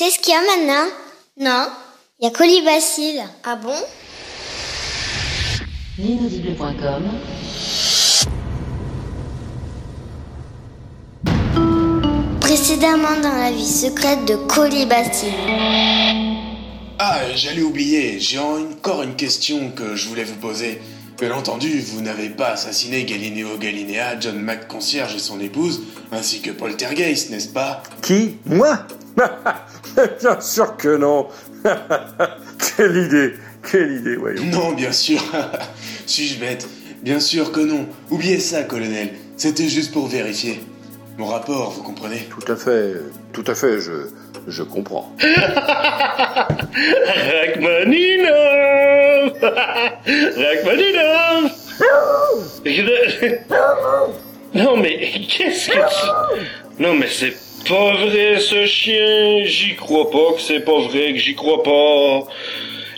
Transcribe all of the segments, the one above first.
C'est ce qu'il y a maintenant? Non. Il y a colibacille. Ah bon? L'inaudible.com Précédemment dans la vie secrète de colibacille. Ah, j'allais oublier, j'ai encore une question que je voulais vous poser. Bien entendu, vous n'avez pas assassiné Galileo Galiléa, John McConcierge et son épouse, ainsi que Poltergeist, n'est-ce pas? Qui? Moi? Bien sûr que non. quelle idée, quelle idée, voyons. Non, bien sûr. Suis-je bête Bien sûr que non. Oubliez ça, colonel. C'était juste pour vérifier. Mon rapport, vous comprenez? Tout à fait, tout à fait, je, je comprends. Rachmaninoff Rachmaninoff Non mais qu'est-ce que tu... Non mais c'est pas vrai ce chien, j'y crois pas que c'est pas vrai que j'y crois pas.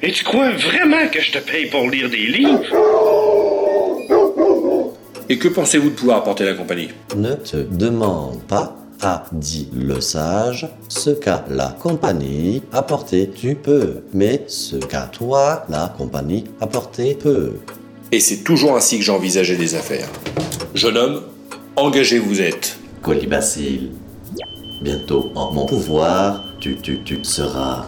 Et tu crois vraiment que je te paye pour lire des livres? Et que pensez-vous de pouvoir apporter la compagnie? Ne te demande pas, a dit le sage, ce qu'a la compagnie apporté tu peux, mais ce qu'a toi la compagnie apporté peu. Et c'est toujours ainsi que j'ai envisagé les affaires. Jeune homme, engagé vous êtes. Colibacille. Bientôt en mon pouvoir, tu, tu, seras.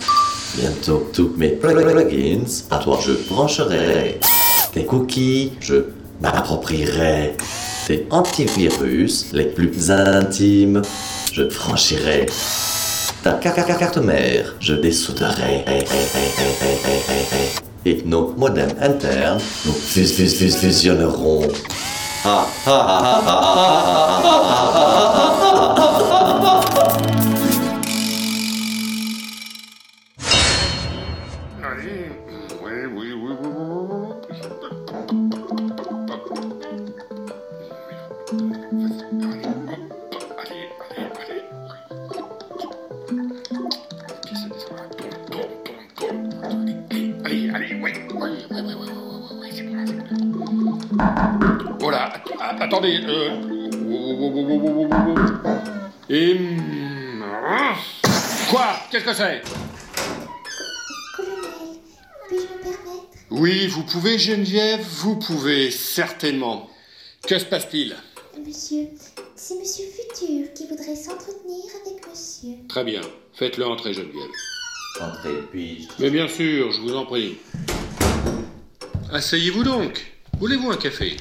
Bientôt tous mes plugins, à toi je brancherai. Tes cookies, je m'approprierai. Tes antivirus les plus intimes, je franchirai. Ta ca- ca- carte mère, je dessouderai. Et nos modems internes, nous fus, fus, fus, fusionnerons. 아니, attendez, euh... Et... Quoi? Qu'est-ce que c'est? Colonel, puis-je me permettre Oui, vous pouvez, Geneviève, vous pouvez, certainement. Que se passe-t-il? Monsieur, c'est Monsieur Futur qui voudrait s'entretenir avec Monsieur. Très bien, faites-le entrer, Geneviève. Entrez, puis-je Mais bien sûr, je vous en prie. Asseyez-vous donc. Voulez-vous un café?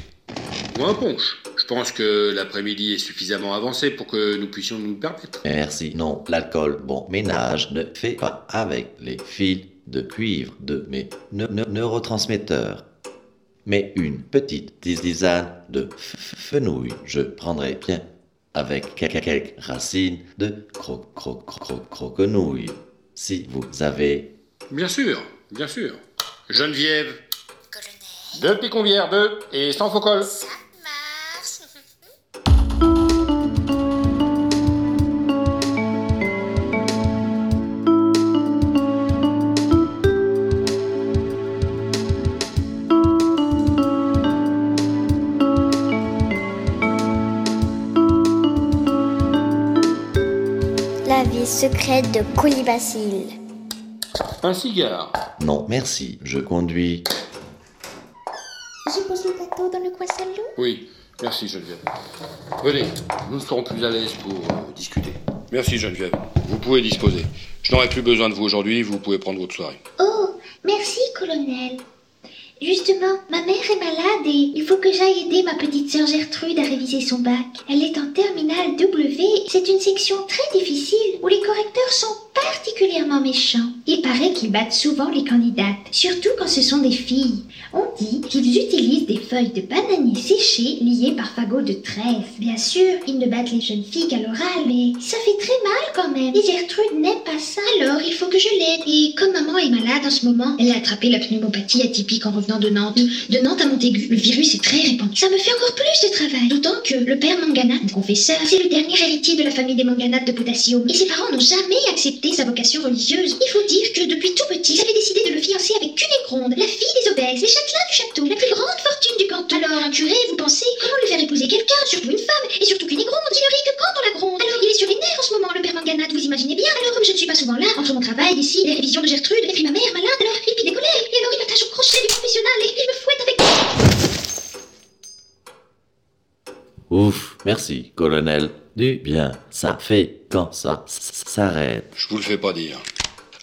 Ou un punch Je pense que l'après-midi est suffisamment avancé pour que nous puissions nous le permettre. Merci. Non, l'alcool, bon ménage, ne fait pas avec les fils de cuivre de mes ne- ne- neurotransmetteurs. Mais une petite tisane de fenouil, je prendrai bien avec quelques quelques racines de cro cro cro cro croquenouille. Si vous avez Bien sûr, bien sûr. Geneviève, Colonel, deux picombières, deux, et sans faux col. ça Secrète de Colibacille. Un cigare. non, merci, je conduis. Je pose le plateau dans le coin salon. Oui, merci Geneviève. Venez, nous serons plus à l'aise pour euh, discuter. Merci Geneviève. Vous pouvez disposer. Je n'aurai plus besoin de vous aujourd'hui, vous pouvez prendre votre soirée. Oh, merci, colonel. Justement, ma mère est malade et il faut que j'aille aider ma petite sœur Gertrude à réviser son bac. Elle est en terminale W. C'est une section très difficile où les correcteurs sont particulièrement méchants. Il paraît qu'ils battent souvent les candidates, surtout quand ce sont des filles. On dit qu'ils utilisent des feuilles de bananier séchées liées par fagots de trèfle. Bien sûr, ils ne battent les jeunes filles qu'à l'oral, mais ça fait très mal quand même. Et Gertrude n'aime pas ça, alors il faut que je l'aide. Et comme maman est malade en ce moment, elle a attrapé la pneumopathie atypique en revenant de Nantes. De Nantes à Montaigu, le virus est très répandu. Ça me fait encore plus de travail. D'autant que le père Manganat, mon confesseur, c'est le dernier héritier de la famille des Manganates de potassium. Et ses parents n'ont jamais accepté sa vocation religieuse. Il faut dire que depuis tout petit, avaient décidé de le fiancer avec Cunégonde, la fille des obèses, les châtelains du château, la plus grande fortune du canton. Alors, un curé, vous pensez, comment lui faire épouser quelqu'un, surtout une femme, et surtout Cunégonde, il ne rit que quand on la gronde. Alors, il est sur les nerfs en ce moment, le père Manganat, vous imaginez bien. Alors, comme je ne suis pas souvent là, entre mon travail ici, les révisions de Gertrude, et puis ma mère malade, alors il pique des colères, et alors il m'attache au crochet du professionnel, et il me fouette avec... Ouf, merci, colonel. Du bien, ça fait quand ça s'arrête. Je vous le fais pas dire.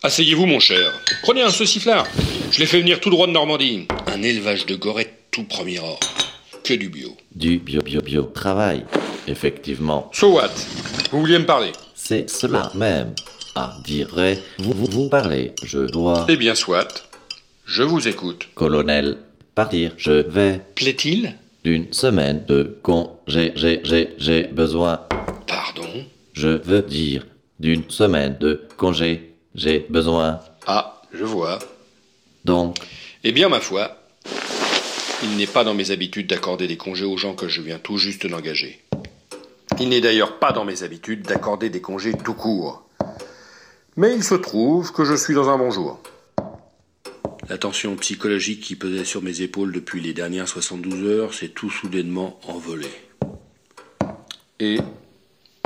Asseyez-vous, mon cher. Prenez un sauciflard. Je l'ai fait venir tout droit de Normandie. Un élevage de gorettes tout premier ordre. Que du bio. Du bio bio bio travail. Effectivement, So what? Vous vouliez me parler? C'est cela même. Ah, dirait, vous, vous, vous parlez, je dois, Eh bien, soit. Je vous écoute. colonel, partir, je vais Plaît-il? D'une semaine de congé, j'ai, j'ai, j'ai besoin, Pardon? Je veux dire, d'une semaine de congé, j'ai besoin, Ah, je vois. donc, Eh bien, ma foi, il n'est pas dans mes habitudes d'accorder des congés aux gens que je viens tout juste d'engager. Il n'est d'ailleurs pas dans mes habitudes d'accorder des congés tout court. Mais il se trouve que je suis dans un bon jour. La tension psychologique qui pesait sur mes épaules depuis les dernières 72 heures s'est tout soudainement envolée. Et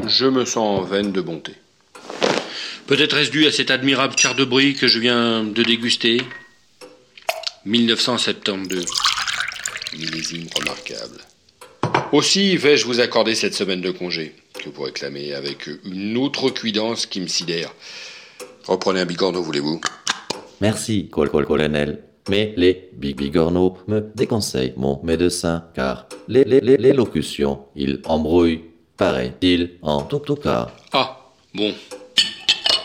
je me sens en veine de bonté. Peut-être est-ce dû à cet admirable quart de brie que je viens de déguster 1972. Millésime remarquable. Aussi vais-je vous accorder cette semaine de congé, que vous réclamez avec une autre cuidance qui me sidère. Reprenez un bigorneau, voulez-vous? Merci, col, col, colonel. Mais les big bigorneaux me déconseillent mon médecin, car les, les, les, les locutions, ils embrouillent, paraît-il, en tout, tout cas. Ah, bon.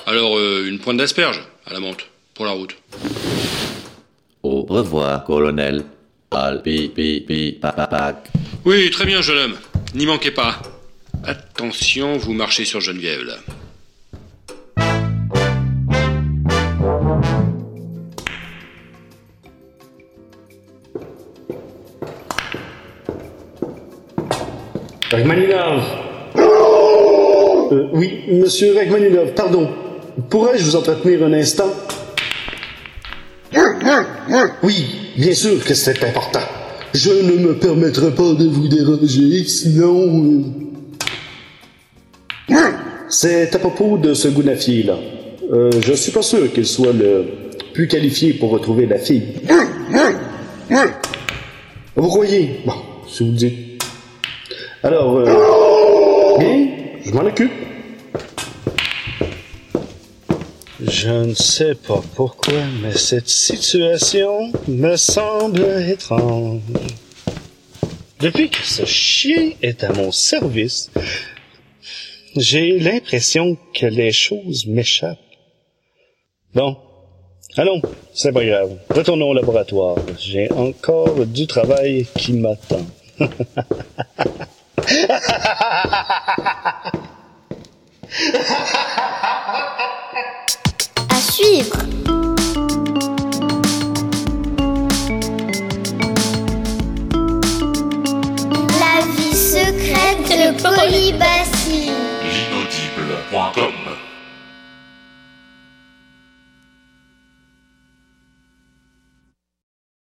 Alors, euh, une pointe d'asperge, à la menthe, pour la route. Au revoir, colonel. Al, pi, pi. Oui, très bien, jeune homme. N'y manquez pas. Attention, vous marchez sur Geneviève, là. Rachmaninov Euh, Oui, monsieur Rachmaninov, pardon. Pourrais-je vous entretenir un instant? Oui, bien sûr que c'est important. Je ne me permettrai pas de vous déranger, sinon... euh, C'est à propos de ce Gounafier-là. Euh, je suis pas sûr qu'il soit le plus qualifié pour retrouver la fille. Vous croyez? Bon, si vous dites. Alors, euh, bien, je m'en occupe. Je ne sais pas pourquoi, mais cette situation me semble étrange. Depuis que ce chien est à mon service, j'ai l'impression que les choses m'échappent. Bon, allons, c'est pas grave. Retournons au laboratoire. J'ai encore du travail qui m'attend. À suivre. La vie secrète de Polybassi. L'inaudible.com